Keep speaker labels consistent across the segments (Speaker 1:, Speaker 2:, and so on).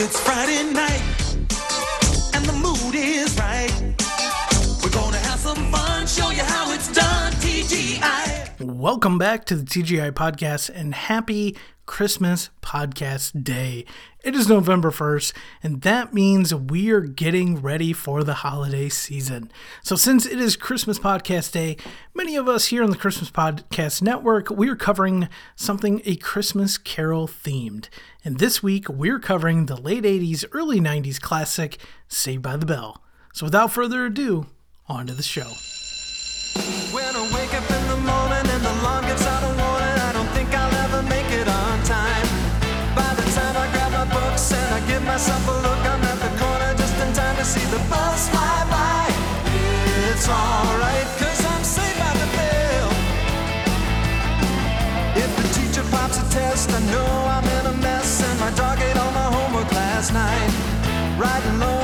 Speaker 1: It's Friday night, and the mood is right. We're gonna have some fun, show you how it's done. TGI.
Speaker 2: Welcome back to the TGI Podcast and happy Christmas Podcast Day. It is November 1st, and that means we are getting ready for the holiday season. So, since it is Christmas Podcast Day, many of us here on the Christmas Podcast Network, we are covering something a Christmas Carol themed. And this week, we're covering the late 80s, early 90s classic, Saved by the Bell. So, without further ado, on to the show.
Speaker 1: I know I'm in a mess, and my dog ate all my homework last night. Riding low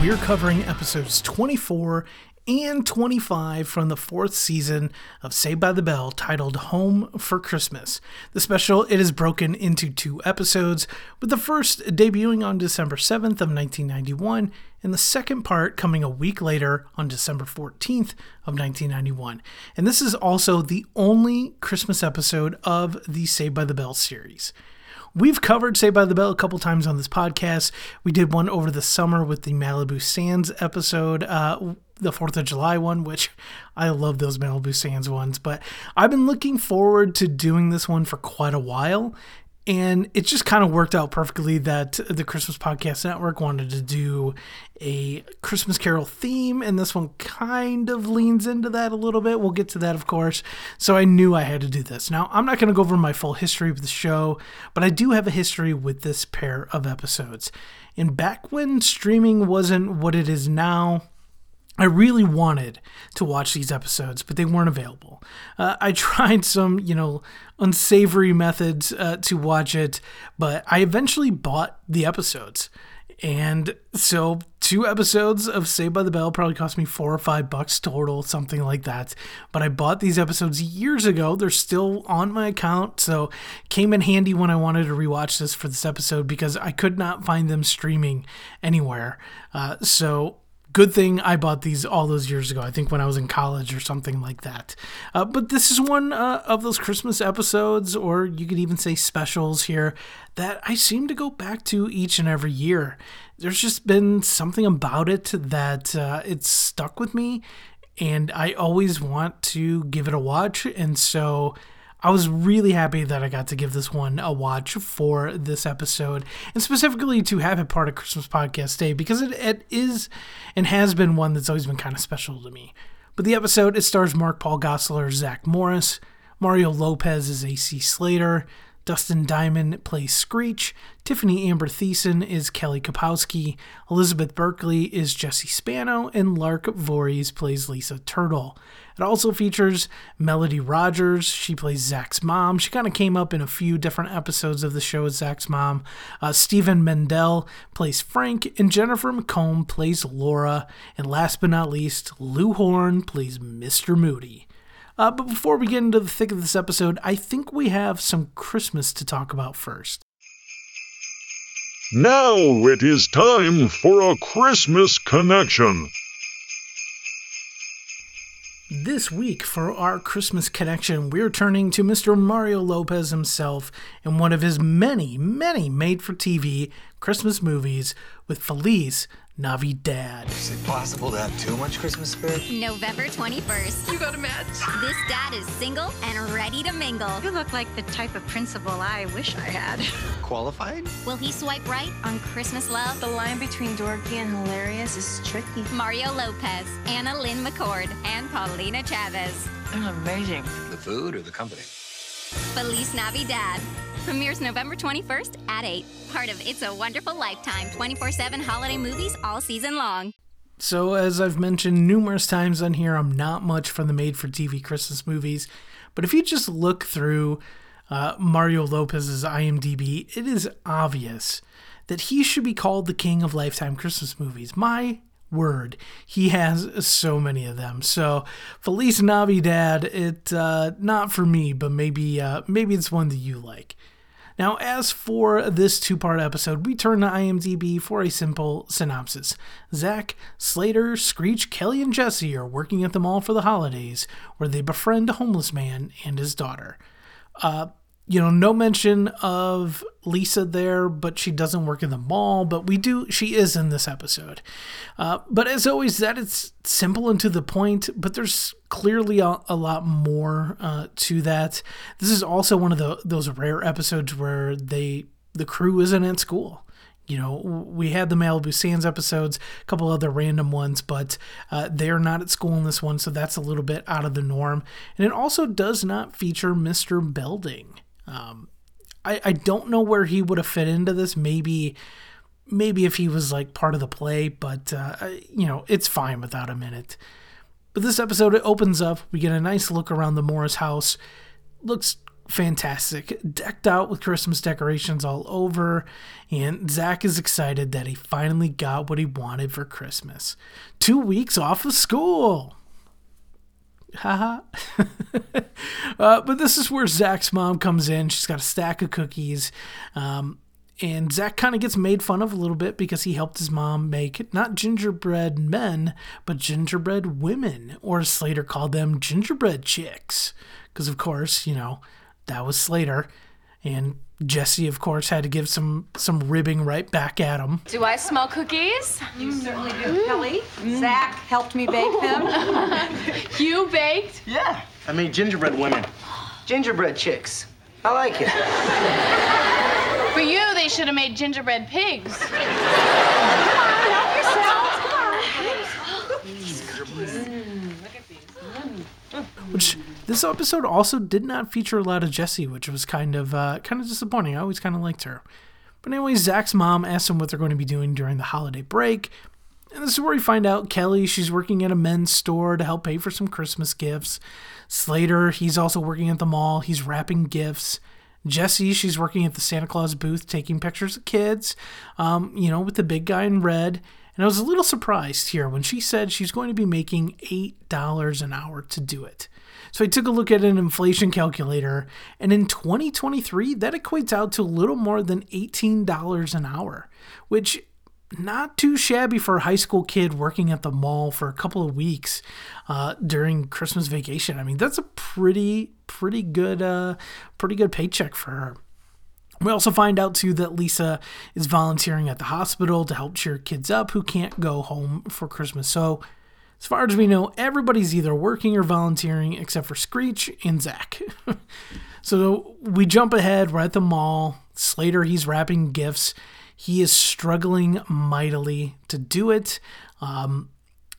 Speaker 2: we're covering episodes 24 and 25 from the fourth season of Saved by the Bell titled Home for Christmas. The special it is broken into two episodes, with the first debuting on December 7th of 1991 and the second part coming a week later on December 14th of 1991. And this is also the only Christmas episode of the Saved by the Bell series. We've covered Saved by the Bell a couple times on this podcast. We did one over the summer with the Malibu Sands episode, uh, the 4th of July one, which I love those Malibu Sands ones. But I've been looking forward to doing this one for quite a while. And it just kind of worked out perfectly that the Christmas Podcast Network wanted to do a Christmas Carol theme, and this one kind of leans into that a little bit. We'll get to that, of course. So I knew I had to do this. Now, I'm not going to go over my full history of the show, but I do have a history with this pair of episodes. And back when streaming wasn't what it is now, I really wanted to watch these episodes, but they weren't available. Uh, I tried some, you know, unsavory methods uh, to watch it, but I eventually bought the episodes. And so, two episodes of Saved by the Bell probably cost me four or five bucks total, something like that. But I bought these episodes years ago. They're still on my account, so came in handy when I wanted to rewatch this for this episode because I could not find them streaming anywhere. Uh, so good thing I bought these all those years ago. I think when I was in college or something like that. Uh, but this is one uh, of those Christmas episodes, or you could even say specials here, that I seem to go back to each and every year. There's just been something about it that uh, it's stuck with me, and I always want to give it a watch. And so. I was really happy that I got to give this one a watch for this episode, and specifically to have it part of Christmas Podcast Day because it, it is and has been one that's always been kind of special to me. But the episode it stars Mark Paul Gosselaar, Zach Morris, Mario Lopez is AC Slater, Dustin Diamond plays Screech, Tiffani Amber Thiessen is Kelly Kapowski, Elizabeth Berkley is Jessie Spano, and Lark Voorhies plays Lisa Turtle. It also features Melody Rogers. She plays Zach's mom. She kind of came up in a few different episodes of the show as Zach's mom. Uh, Stephen Mendel plays Frank, and Jennifer McComb plays Laura. And last but not least, Lou Horn plays Mr. Moody. Uh, but before we get into the thick of this episode, I think we have some Christmas to talk about first.
Speaker 3: Now it is time for a Christmas connection.
Speaker 2: This week, for our Christmas connection, we're turning to Mr. Mario Lopez himself in one of his many, many made for TV Christmas movies with Feliz Navidad.
Speaker 4: Is it possible to have too much Christmas spirit?
Speaker 5: November 21st.
Speaker 6: You got a match.
Speaker 5: This dad is single and ready to mingle.
Speaker 6: You look like the type of principal I wish I had.
Speaker 4: Qualified?
Speaker 5: Will he swipe right on Christmas love?
Speaker 6: The line between dorky and hilarious is tricky.
Speaker 5: Mario Lopez, AnnaLynne McCord, and Paulina Chavez.
Speaker 6: They're amazing.
Speaker 4: The food or the company?
Speaker 5: Feliz Navidad. Premieres November 21st at 8. Part of It's a Wonderful Lifetime 24 7 holiday movies all season long.
Speaker 2: So, as I've mentioned numerous times on here, I'm not much for the made for TV Christmas movies. But if you just look through uh, Mario Lopez's IMDb, it is obvious that he should be called the king of lifetime Christmas movies. My word, he has so many of them. So, Feliz Navidad, it uh, not for me, but maybe uh, maybe it's one that you like. Now, as for this two part episode, we turn to IMDb for a simple synopsis. Zach, Slater, Screech, Kelly, and Jessie are working at the mall for the holidays, where they befriend a homeless man and his daughter. Uh, you know, no mention of Lisa there, but she doesn't work in the mall. But we do, she is in this episode. Uh, but as always, that is simple and to the point, but there's clearly a, a lot more uh, to that. This is also one of the, those rare episodes where they, the crew isn't at school. You know, we had the Malibu Sands episodes, a couple other random ones, but uh, they are not at school in this one, so that's a little bit out of the norm. And it also does not feature Mr. Belding. Um, I, I don't know where he would have fit into this. Maybe maybe if he was like part of the play, but uh, you know it's fine without him in it. But this episode it opens up. We get a nice look around the Morris house. Looks fantastic, decked out with Christmas decorations all over, and Zach is excited that he finally got what he wanted for Christmas. Two weeks off of school haha. uh, but this is where Zach's mom comes in. She's got a stack of cookies. Um, and Zach kind of gets made fun of a little bit because he helped his mom make not gingerbread men, but gingerbread women, or Slater called them gingerbread chicks. Because, of course, you know, that was Slater. And Jessie, of course, had to give some some ribbing right back at him.
Speaker 7: Do I smell cookies?
Speaker 8: You certainly do, Kelly. Mm. Zach helped me bake them.
Speaker 7: You baked?
Speaker 4: Yeah. I made gingerbread women. Gingerbread chicks. I like it.
Speaker 7: For you, they should have made gingerbread pigs.
Speaker 2: Which this episode also did not feature a lot of Jessie, which was kind of uh, kind of disappointing. I always kind of liked her. But anyway, Zach's mom asks him what they're going to be doing during the holiday break. And this is where we find out Kelly, she's working at a men's store to help pay for some Christmas gifts. Slater, he's also working at the mall. He's wrapping gifts. Jessie, she's working at the Santa Claus booth taking pictures of kids, um, you know, with the big guy in red. And I was a little surprised here when she said she's going to be making $8 an hour to do it. So I took a look at an inflation calculator, and in 2023, that equates out to a little more than $18 an hour, which not too shabby for a high school kid working at the mall for a couple of weeks uh, during Christmas vacation. I mean, that's a pretty, pretty good, uh, pretty good paycheck for her. We also find out too that Lisa is volunteering at the hospital to help cheer kids up who can't go home for Christmas. So, as far as we know, everybody's either working or volunteering except for Screech and Zach. so we jump ahead. We're at the mall. Slater, he's wrapping gifts. He is struggling mightily to do it. Um,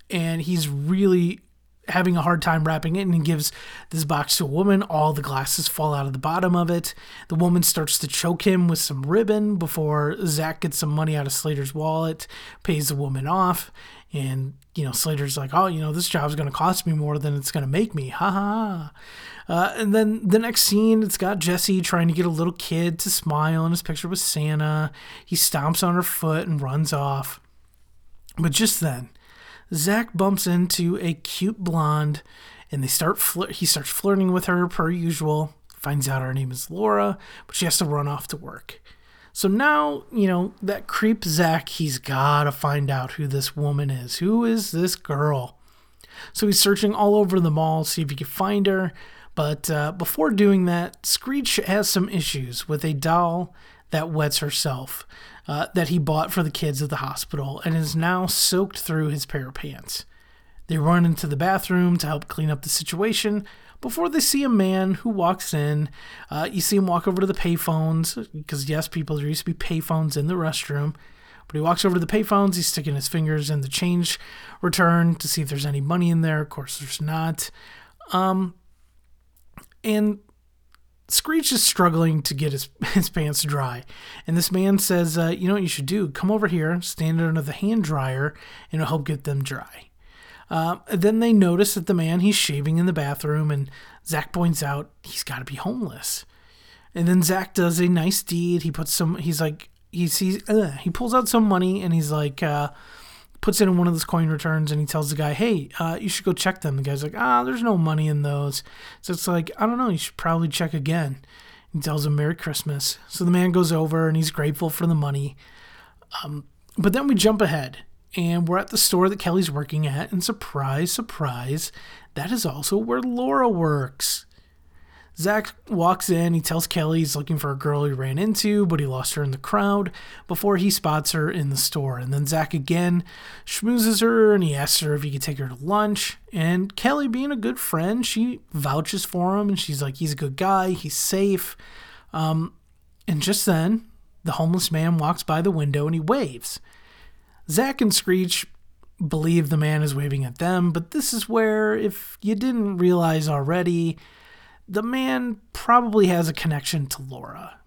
Speaker 2: and he's really having a hard time wrapping it and he gives this box to a woman all the glasses fall out of the bottom of it the woman starts to choke him with some ribbon before zach gets some money out of slater's wallet pays the woman off and you know slater's like oh you know this job's going to cost me more than it's going to make me ha ha uh, and then the next scene it's got jessie trying to get a little kid to smile in his picture with santa he stomps on her foot and runs off but just then Zach bumps into a cute blonde and they start he starts flirting with her per usual. Finds out her name is Laura, but she has to run off to work. So now, you know, that creep Zach, he's got to find out who this woman is. Who is this girl? So he's searching all over the mall, see if he can find her. But uh, before doing that, Screech has some issues with a doll that wets herself uh, that he bought for the kids at the hospital and is now soaked through his pair of pants. They run into the bathroom to help clean up the situation before they see a man who walks in. Uh, you see him walk over to the payphones because, yes, people, there used to be payphones in the restroom. But he walks over to the payphones. He's sticking his fingers in the change return to see if there's any money in there. Of course, there's not. Um, and Screech is struggling to get his, his pants dry. And this man says, uh, You know what you should do? Come over here, stand under the hand dryer, and it'll help get them dry. Uh, then they notice that the man he's shaving in the bathroom, and Zach points out he's got to be homeless. And then Zach does a nice deed. He puts some. He's like he sees. Uh, he pulls out some money and he's like uh, puts it in one of those coin returns and he tells the guy, "Hey, uh, you should go check them." The guy's like, "Ah, there's no money in those." So it's like I don't know. You should probably check again. He tells him Merry Christmas. So the man goes over and he's grateful for the money. Um, but then we jump ahead and we're at the store that Kelly's working at, and surprise, surprise, that is also where Laura works. Zach walks in, he tells Kelly he's looking for a girl he ran into, but he lost her in the crowd before he spots her in the store. And then Zach again schmoozes her and he asks her if he could take her to lunch. And Kelly, being a good friend, she vouches for him and she's like, he's a good guy, he's safe. Um, and just then, the homeless man walks by the window and he waves. Zach and Screech believe the man is waving at them, but this is where, if you didn't realize already, the man probably has a connection to Laura.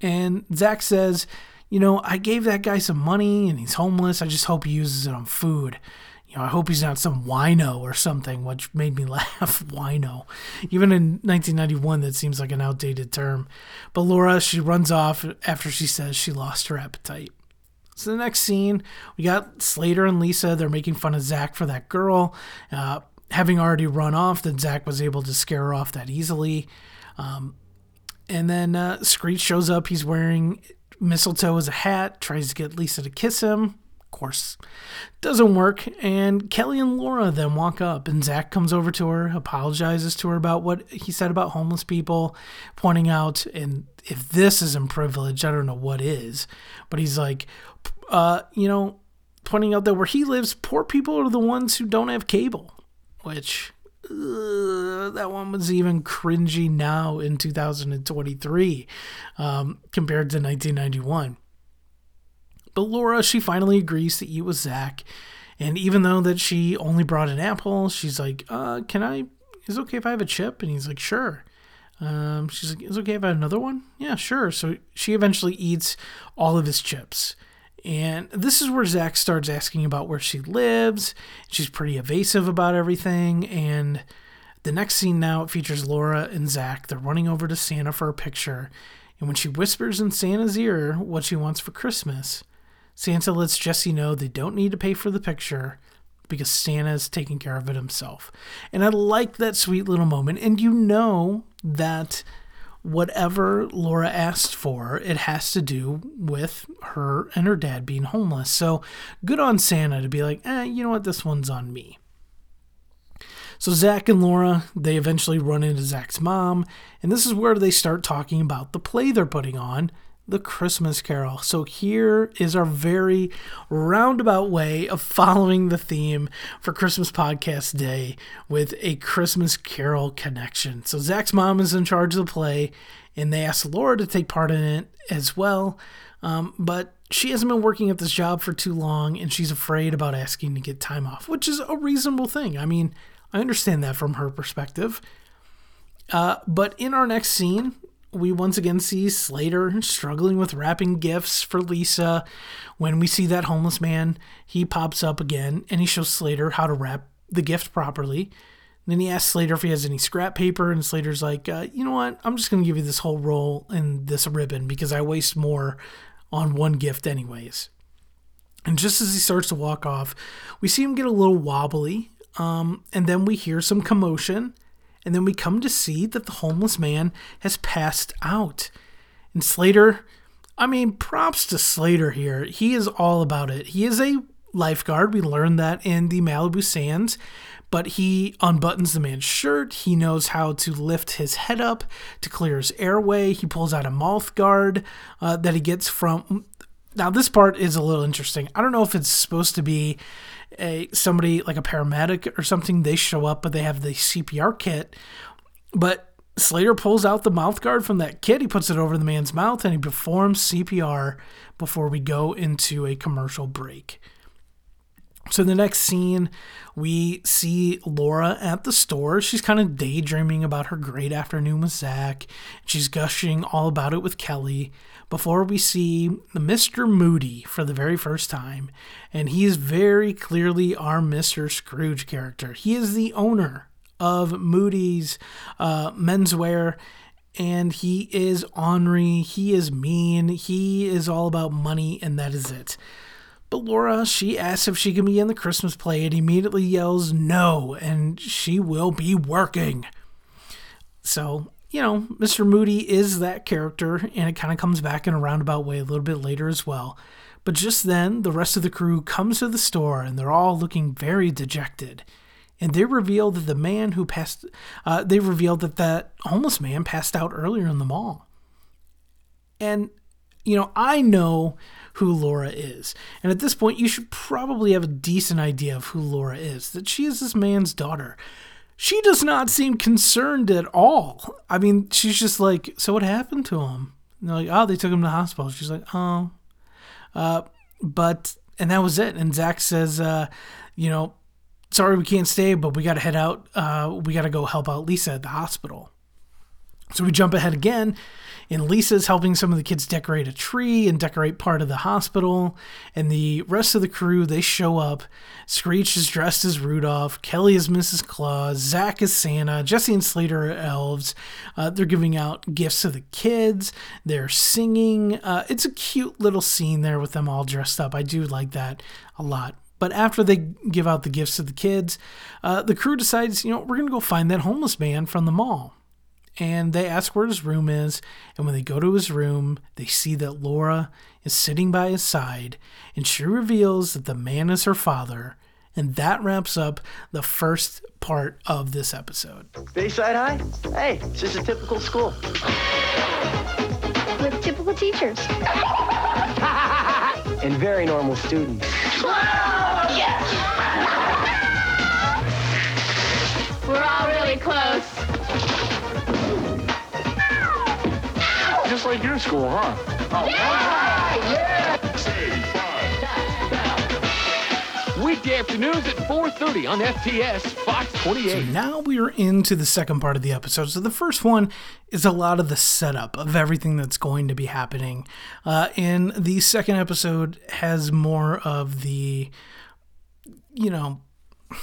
Speaker 2: And Zach says, You know, I gave that guy some money and he's homeless. I just hope he uses it on food. You know, I hope he's not some wino or something, which made me laugh. wino. Even in 1991, that seems like an outdated term. But Laura, she runs off after she says she lost her appetite. So the next scene, we got Slater and Lisa. They're making fun of Zach for that girl. Uh, having already run off, that Zach was able to scare her off that easily. Um, and then uh, Screech shows up. He's wearing mistletoe as a hat, tries to get Lisa to kiss him. Course, doesn't work. And Kelly and Laura then walk up, and Zach comes over to her, apologizes to her about what he said about homeless people, pointing out, and if this isn't privilege, I don't know what is. But he's like, uh, you know, pointing out that where he lives, poor people are the ones who don't have cable, which uh, that one was even cringy now in 2023 um, compared to 1991. But Laura, she finally agrees to eat with Zach. And even though that she only brought an apple, she's like, uh, can I, is it okay if I have a chip? And he's like, sure. Um, she's like, is it okay if I have another one? Yeah, sure. So she eventually eats all of his chips. And this is where Zach starts asking about where she lives. She's pretty evasive about everything. And the next scene now features Laura and Zach. They're running over to Santa for a picture. And when she whispers in Santa's ear what she wants for Christmas, Santa lets Jessie know they don't need to pay for the picture because Santa's taking care of it himself. And I like that sweet little moment. And you know that whatever Laura asked for, it has to do with her and her dad being homeless. So good on Santa to be like, eh, you know what, this one's on me. So Zach and Laura, they eventually run into Zach's mom, and this is where they start talking about the play they're putting on, the Christmas Carol. So here is our very roundabout way of following the theme for Christmas Podcast Day with a Christmas Carol connection. So Zach's mom is in charge of the play, and they asked Laura to take part in it as well. Um, but she hasn't been working at this job for too long, and she's afraid about asking to get time off, which is a reasonable thing. I mean, I understand that from her perspective. Uh, but in our next scene, we once again see Slater struggling with wrapping gifts for Lisa. When we see that homeless man, he pops up again and he shows Slater how to wrap the gift properly. And then he asks Slater if he has any scrap paper, and Slater's like, uh, you know what? I'm just going to give you this whole roll and this ribbon because I waste more on one gift, anyways. And just as he starts to walk off, we see him get a little wobbly, um, and then we hear some commotion and then we come to see that the homeless man has passed out. And Slater, I mean, props to Slater here. He is all about it. He is a lifeguard. We learned that in the Malibu Sands. But he unbuttons the man's shirt. He knows how to lift his head up to clear his airway. He pulls out a mouth guard uh, that he gets from. Now, this part is a little interesting. I don't know if it's supposed to be a somebody like a paramedic or something, they show up, but they have the CPR kit. But Slater pulls out the mouth guard from that kit. He puts it over the man's mouth and he performs CPR before we go into a commercial break. So in the next scene, we see Laura at the store. She's kind of daydreaming about her great afternoon with Zach. She's gushing all about it with Kelly before we see Mr. Moody for the very first time. And he is very clearly our Mr. Scrooge character. He is the owner of Moody's uh, menswear. And he is ornery, he is mean, he is all about money, and that is it. But Laura, she asks if she can be in the Christmas play and immediately yells no, and she will be working. So, you know, Mr. Moody is that character, and it kind of comes back in a roundabout way a little bit later as well. But just then, the rest of the crew comes to the store and they're all looking very dejected. And they reveal that the man who passed, uh, they reveal that that homeless man passed out earlier in the mall. And, you know, I know who Laura is. And at this point, you should probably have a decent idea of who Laura is that she is this man's daughter. She does not seem concerned at all. I mean, she's just like, So what happened to him? And they're like, Oh, they took him to the hospital. She's like, Oh. Uh, but, and that was it. And Zach says, uh, You know, sorry we can't stay, but we got to head out. Uh, we got to go help out Lisa at the hospital. So we jump ahead again, and Lisa's helping some of the kids decorate a tree and decorate part of the hospital. And the rest of the crew, they show up. Screech is dressed as Rudolph. Kelly is Mrs. Claus. Zach is Santa. Jessie and Slater are elves. Uh, they're giving out gifts to the kids. They're singing. Uh, it's a cute little scene there with them all dressed up. I do like that a lot. But after they give out the gifts to the kids, uh, the crew decides, you know, we're going to go find that homeless man from the mall. And they ask where his room is. And when they go to his room, they see that Laura is sitting by his side. And she reveals that the man is her father. And that wraps up the first part of this episode.
Speaker 4: Bayside High? Hey, it's just a typical school.
Speaker 9: With typical teachers.
Speaker 4: And very normal students.
Speaker 7: We're all really close.
Speaker 3: Just like your school, huh? Yeah.
Speaker 10: Weekday afternoons at 4.30 on FTS Fox 28.
Speaker 2: So Now we are into the second part of the episode. So the first one is a lot of the setup of everything that's going to be happening. Uh, and the second episode has more of the, you know,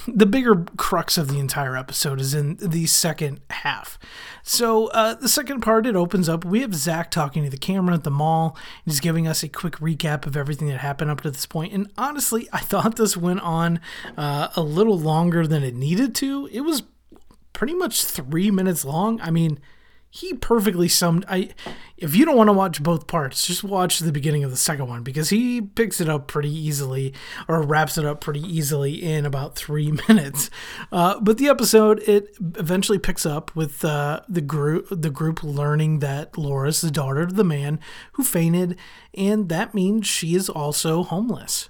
Speaker 2: the bigger crux of the entire episode is in the second half. So, uh, the second part, it opens up. We have Zach talking to the camera at the mall. He's giving us a quick recap of everything that happened up to this point. And honestly, I thought this went on uh, a little longer than it needed to. It was pretty much three minutes long. I mean, he perfectly summed i if you don't want to watch both parts just watch the beginning of the second one because he picks it up pretty easily or wraps it up pretty easily in about three minutes. Uh, but the episode it eventually picks up with uh, the group the group learning that laura's the daughter of the man who fainted and that means she is also homeless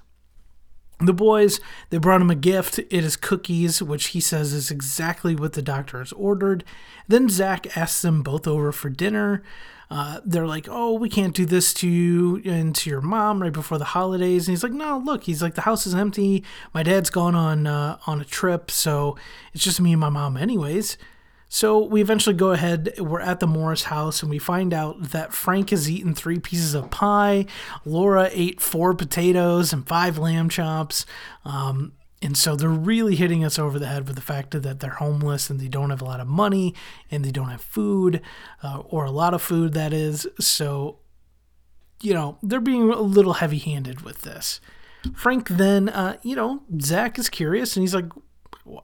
Speaker 2: the boys, they brought him a gift. It is cookies, which he says is exactly what the doctor has ordered. Then Zach asks them both over for dinner. Uh, they're like, oh, we can't do this to you and to your mom right before the holidays. And he's like, no, look, he's like, the house is empty. My dad's gone on uh, on a trip, so it's just me and my mom, anyways. So we eventually go ahead, we're at the Morris house, and we find out that Frank has eaten three pieces of pie, Laura ate four potatoes and five lamb chops. Um, and so they're really hitting us over the head with the fact that they're homeless and they don't have a lot of money and they don't have food, uh, or a lot of food, that is. So, you know, they're being a little heavy handed with this. Frank then, uh, you know, Zach is curious and he's like,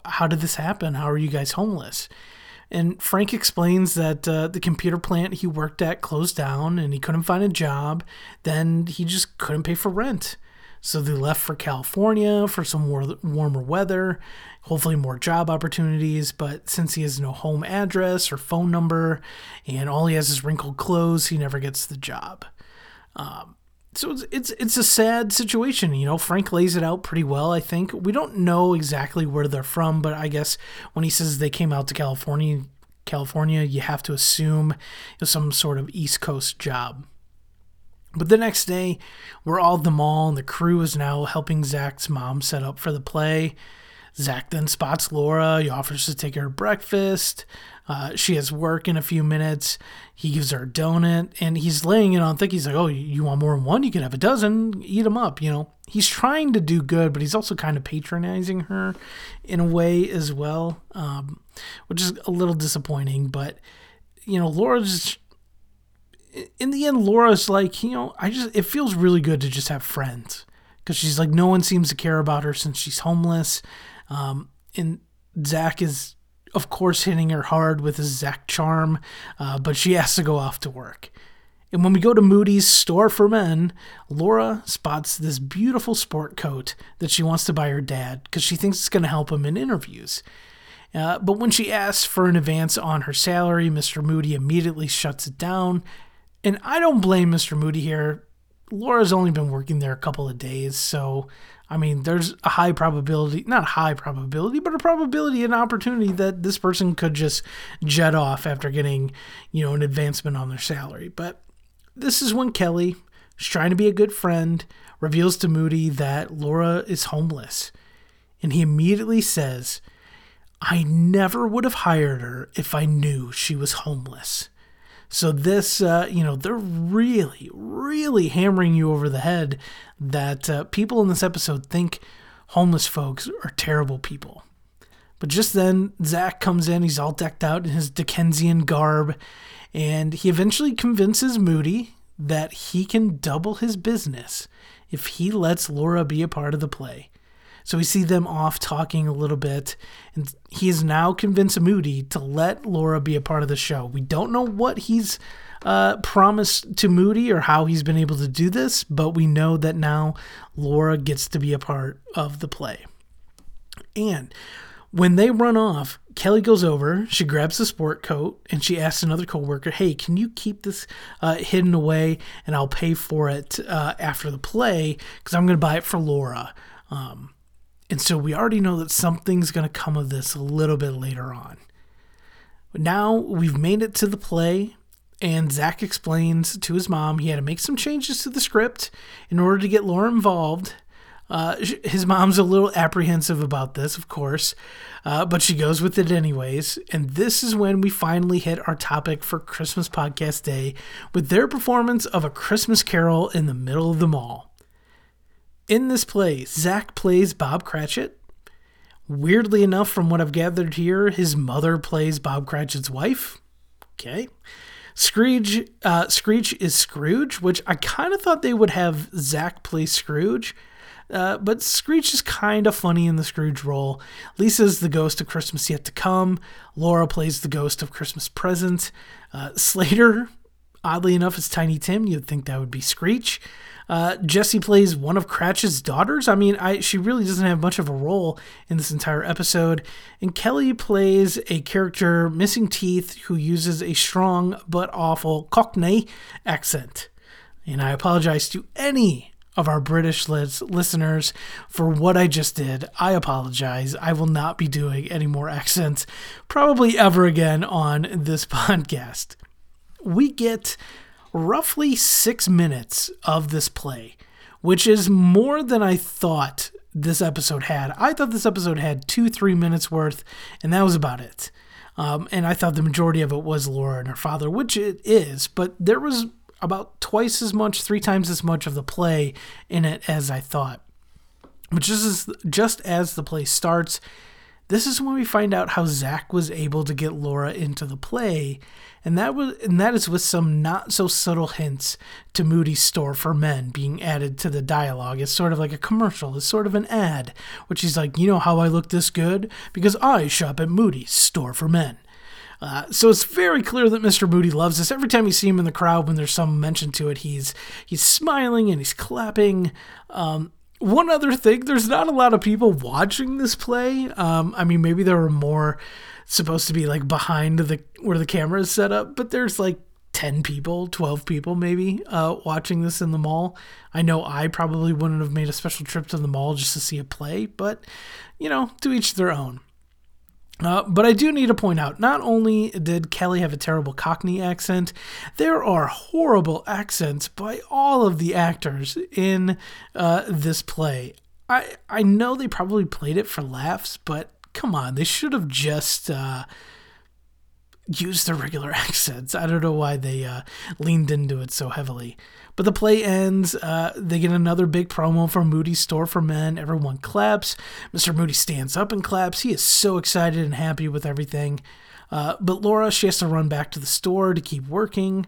Speaker 2: How did this happen? How are you guys homeless? And Frank explains that uh, the computer plant he worked at closed down and he couldn't find a job. Then he just couldn't pay for rent. So they left for California for some more, warmer weather, hopefully more job opportunities. But since he has no home address or phone number and all he has is wrinkled clothes, he never gets the job. Um, so it's, it's it's a sad situation, you know. Frank lays it out pretty well, I think. We don't know exactly where they're from, but I guess when he says they came out to California, California, you have to assume some sort of East Coast job. But the next day, we're all at the mall, and the crew is now helping Zach's mom set up for the play. Zach then spots Laura. He offers to take her to breakfast. Uh, she has work in a few minutes. He gives her a donut, and he's laying it on thick. He's like, "Oh, you want more than one? You can have a dozen. Eat them up." You know, he's trying to do good, but he's also kind of patronizing her in a way as well, um, which is a little disappointing. But you know, Laura's in the end, Laura's like, you know, I just it feels really good to just have friends because she's like, no one seems to care about her since she's homeless, um, and Zach is, of course, hitting her hard with his Zach charm, uh, but she has to go off to work. And when we go to Moody's store for men, Laura spots this beautiful sport coat that she wants to buy her dad because she thinks it's going to help him in interviews. Uh, but when she asks for an advance on her salary, Mr. Moody immediately shuts it down. And I don't blame Mr. Moody here. Laura's only been working there a couple of days, so I mean, there's a high probability, not high probability, but a probability, an opportunity that this person could just jet off after getting, you know, an advancement on their salary. But this is when Kelly, who's trying to be a good friend, reveals to Moody that Laura is homeless. And he immediately says, I never would have hired her if I knew she was homeless. So this, uh, you know, they're really, really hammering you over the head that uh, people in this episode think homeless folks are terrible people. But just then, Zach comes in. He's all decked out in his Dickensian garb, and he eventually convinces Moody that he can double his business if he lets Laura be a part of the play. So we see them off talking a little bit, and he is now convinced Moody to let Laura be a part of the show. We don't know what he's uh, promised to Moody or how he's been able to do this, but we know that now Laura gets to be a part of the play. And when they run off, Kelly goes over, she grabs the sport coat, and she asks another coworker, Hey, can you keep this uh, hidden away and I'll pay for it uh, after the play because I'm going to buy it for Laura. Um, and so we already know that something's going to come of this a little bit later on. Now we've made it to the play, and Zach explains to his mom he had to make some changes to the script in order to get Laura involved. Uh, his mom's a little apprehensive about this, of course, uh, but she goes with it anyways. And this is when we finally hit our topic for Christmas Podcast Day with their performance of A Christmas Carol in the middle of the mall. In this play, Zach plays Bob Cratchit. Weirdly enough, from what I've gathered here, his mother plays Bob Cratchit's wife. Okay. Scrooge, uh, Screech is Scrooge, which I kind of thought they would have Zach play Scrooge. Uh, but Screech is kind of funny in the Scrooge role. Lisa's the ghost of Christmas yet to come. Laura plays the ghost of Christmas present. Uh, Slater, oddly enough, is Tiny Tim. You'd think that would be Screech. Uh, Jessie plays one of Cratchit's daughters. I mean, I she really doesn't have much of a role in this entire episode. And Kelly plays a character missing teeth who uses a strong but awful Cockney accent. And I apologize to any of our British listeners for what I just did. I apologize. I will not be doing any more accents, probably ever again on this podcast. We get roughly six minutes of this play, which is more than I thought this episode had. I thought this episode had two, three minutes worth, and that was about it. Um, and I thought the majority of it was Laura and her father, which it is, but there was about twice as much, three times as much of the play in it as I thought. Which is just as the play starts, this is when we find out how Zach was able to get Laura into the play, and that was and that is with some not so subtle hints to Moody's store for men being added to the dialogue. It's sort of like a commercial, it's sort of an ad, which he's like, you know how I look this good? Because I shop at Moody's store for men. Uh, so it's very clear that Mr. Moody loves this. Every time you see him in the crowd, when there's some mention to it, he's he's smiling and he's clapping. Um, one other thing, there's not a lot of people watching this play. Um, I mean, maybe there were more supposed to be like behind the where the camera is set up, but there's like 10 people, 12 people maybe uh, watching this in the mall. I know I probably wouldn't have made a special trip to the mall just to see a play, but you know, to each their own. Uh, but I do need to point out not only did Kelly have a terrible Cockney accent, there are horrible accents by all of the actors in uh, this play. I, I know they probably played it for laughs, but come on, they should have just uh, used their regular accents. I don't know why they uh, leaned into it so heavily. But the play ends. Uh, they get another big promo from Moody's store for men. Everyone claps. Mr. Moody stands up and claps. He is so excited and happy with everything. Uh, but Laura, she has to run back to the store to keep working.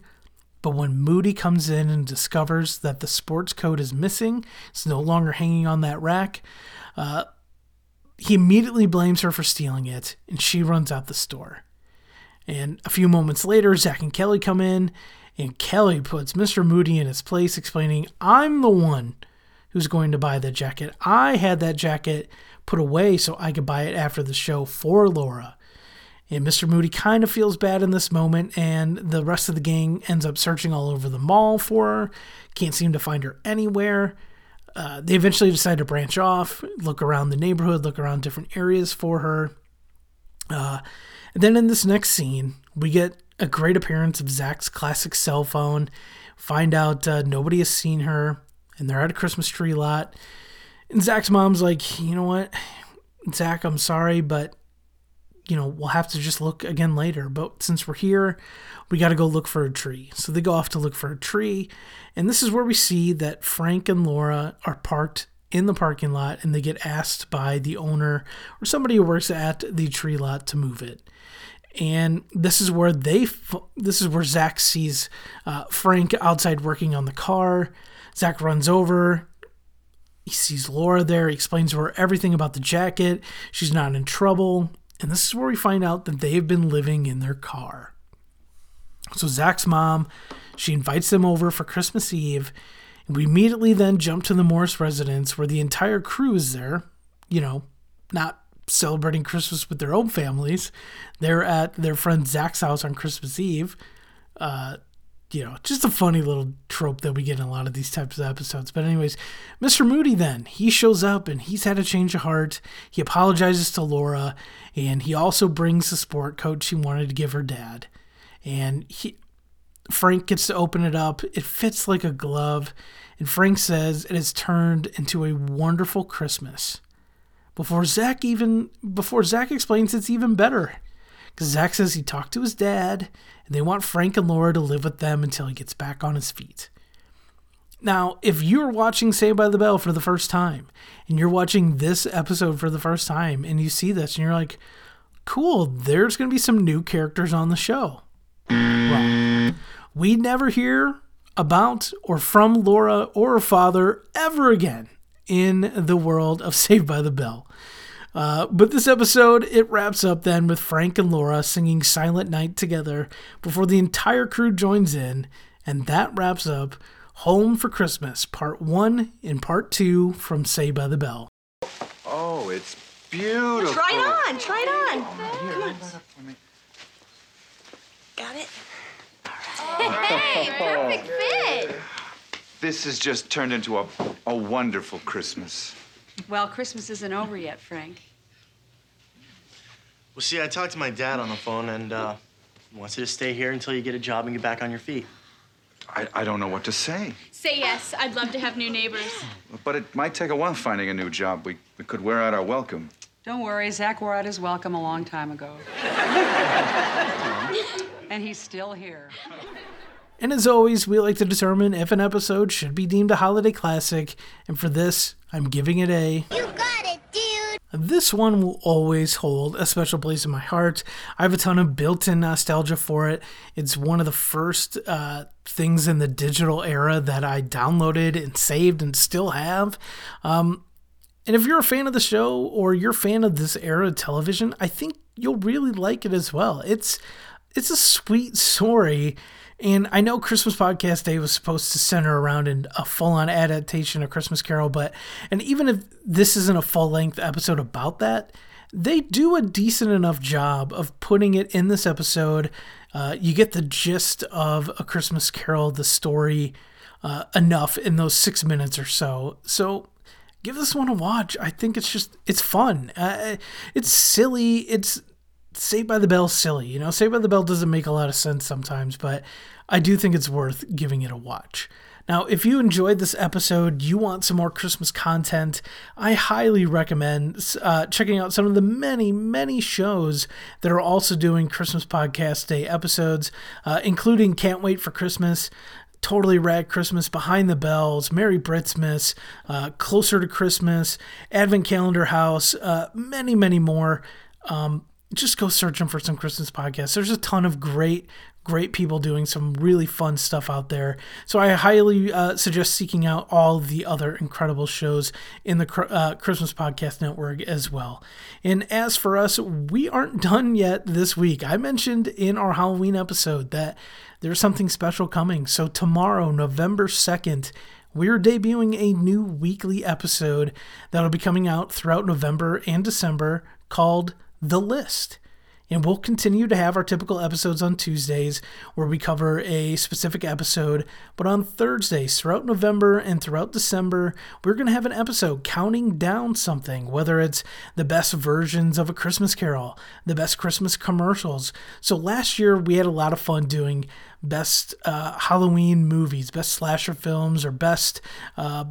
Speaker 2: But when Moody comes in and discovers that the sports coat is missing, it's no longer hanging on that rack, uh, he immediately blames her for stealing it, and she runs out the store. And a few moments later, Zach and Kelly come in, and Kelly puts Mr. Moody in his place, explaining, I'm the one who's going to buy the jacket. I had that jacket put away so I could buy it after the show for Laura. And Mr. Moody kind of feels bad in this moment, and the rest of the gang ends up searching all over the mall for her. Can't seem to find her anywhere. Uh, they eventually decide to branch off, look around the neighborhood, look around different areas for her. Uh, and then in this next scene, we get a great appearance of Zach's classic cell phone. Find out uh, nobody has seen her, and they're at a Christmas tree lot. And Zach's mom's like, you know what, Zach, I'm sorry, but you know we'll have to just look again later. But since we're here, we got to go look for a tree. So they go off to look for a tree, and this is where we see that Frank and Laura are parked in the parking lot, and they get asked by the owner or somebody who works at the tree lot to move it and this is where they this is where Zach sees uh, Frank outside working on the car. Zach runs over. He sees Laura there. He explains to her everything about the jacket. She's not in trouble, and this is where we find out that they've been living in their car. So Zach's mom, she invites them over for Christmas Eve. And we immediately then jump to the Morris residence where the entire crew is there. You know, not celebrating Christmas with their own families. They're at their friend Zach's house on Christmas Eve. Uh, you know, just a funny little trope that we get in a lot of these types of episodes. But, anyways, Mr. Moody then, he shows up and he's had a change of heart. He apologizes to Laura and he also brings the sport coat she wanted to give her dad. And he, Frank gets to open it up. It fits like a glove. And Frank says it has turned into a wonderful Christmas before Zach even before Zach explains it's even better. Because Zach says he talked to his dad and they want Frank and Laura to live with them until he gets back on his feet. Now, if you're watching Saved by the Bell for the first time and you're watching this episode for the first time and you see this and you're like, cool, there's going to be some new characters on the show. Well, we never hear about or from Laura or her father ever again in the world of Saved by the Bell. Uh, but this episode, it wraps up then with Frank and Laura singing Silent Night together before the entire crew joins in, and that wraps up Home for Christmas, Part 1 and Part 2 from Saved by the Bell.
Speaker 9: Oh, it's beautiful.
Speaker 8: Try it on, try it on. Come on. Got it?
Speaker 5: Hey, perfect fit.
Speaker 9: This has just turned into a, a wonderful Christmas.
Speaker 11: Well, Christmas isn't over yet, Frank.
Speaker 12: Well, see, I talked to my dad on the phone, and uh, he wants you to stay here until you get a job and get back on your feet.
Speaker 9: I, I don't know what to say.
Speaker 7: Say yes. I'd love to have new neighbors.
Speaker 9: But it might take a while finding a new job. We, we could wear out our welcome.
Speaker 11: Don't worry, Zach wore out his welcome a long time ago. and he's still here.
Speaker 2: And as always, we like to determine if an episode should be deemed a holiday classic, and for this, I'm giving it a.
Speaker 13: You got it, dude!
Speaker 2: This one will always hold a special place in my heart. I have a ton of built in nostalgia for it. It's one of the first uh, things in the digital era that I downloaded and saved and still have. Um, and if you're a fan of the show or you're a fan of this era of television, I think you'll really like it as well. It's it's a sweet story and I know Christmas Podcast Day was supposed to center around in a full on adaptation of Christmas Carol, but, and even if this isn't a full length episode about that, they do a decent enough job of putting it in this episode. Uh, you get the gist of A Christmas Carol, the story, uh, enough in those six minutes or so. So give this one a watch. I think it's just, it's fun. Uh, it's silly. It's, Saved by the Bell silly. You know, Saved by the Bell doesn't make a lot of sense sometimes, but I do think it's worth giving it a watch. Now, if you enjoyed this episode, you want some more Christmas content, I highly recommend uh, checking out some of the many, many shows that are also doing Christmas Podcast Day episodes, uh, including Can't Wait for Christmas. Totally Rad Christmas, Behind the Bells, Merry Britsmas, uh, Closer to Christmas, Advent Calendar House, uh, many, many more. Um, just go searching for some Christmas podcasts. There's a ton of great, great people doing some really fun stuff out there. So I highly uh, suggest seeking out all the other incredible shows in the uh, Christmas Podcast Network as well. And as for us, we aren't done yet this week. I mentioned in our Halloween episode that there's something special coming. So tomorrow, November 2nd, we're debuting a new weekly episode that'll be coming out throughout November and December called The List. And we'll continue to have our typical episodes on Tuesdays where we cover a specific episode. But on Thursdays, throughout November and throughout December, we're going to have an episode counting down something, whether it's the best versions of A Christmas Carol, the best Christmas commercials. So last year, we had a lot of fun doing best uh, Halloween movies, best slasher films, or best. Uh,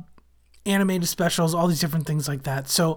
Speaker 2: animated specials, all these different things like that. So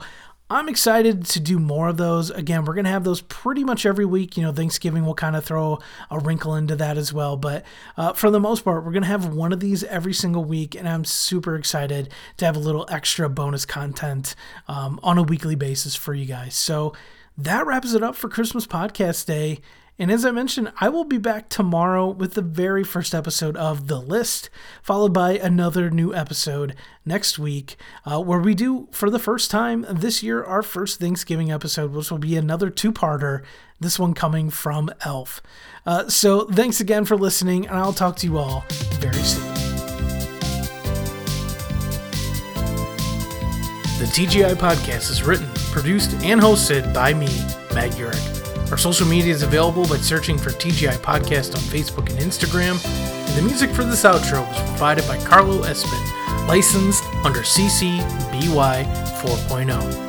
Speaker 2: I'm excited to do more of those. Again, we're going to have those pretty much every week. You know, Thanksgiving will kind of throw a wrinkle into that as well. But uh, for the most part, we're going to have one of these every single week. And I'm super excited to have a little extra bonus content um, on a weekly basis for you guys. So that wraps it up for Christmas Podcast Day. And as I mentioned, I will be back tomorrow with the very first episode of The List, followed by another new episode next week, uh, where we do, for the first time this year, our first Thanksgiving episode, which will be another two parter, this one coming from Elf. Uh, so thanks again for listening, and I'll talk to you all very soon. The TGI podcast is written, produced, and hosted by me, Matt Urich. Our social media is available by searching for TGI Podcast on Facebook and Instagram. And the music for this outro was provided by Carlo Espin, licensed under CC BY 4.0.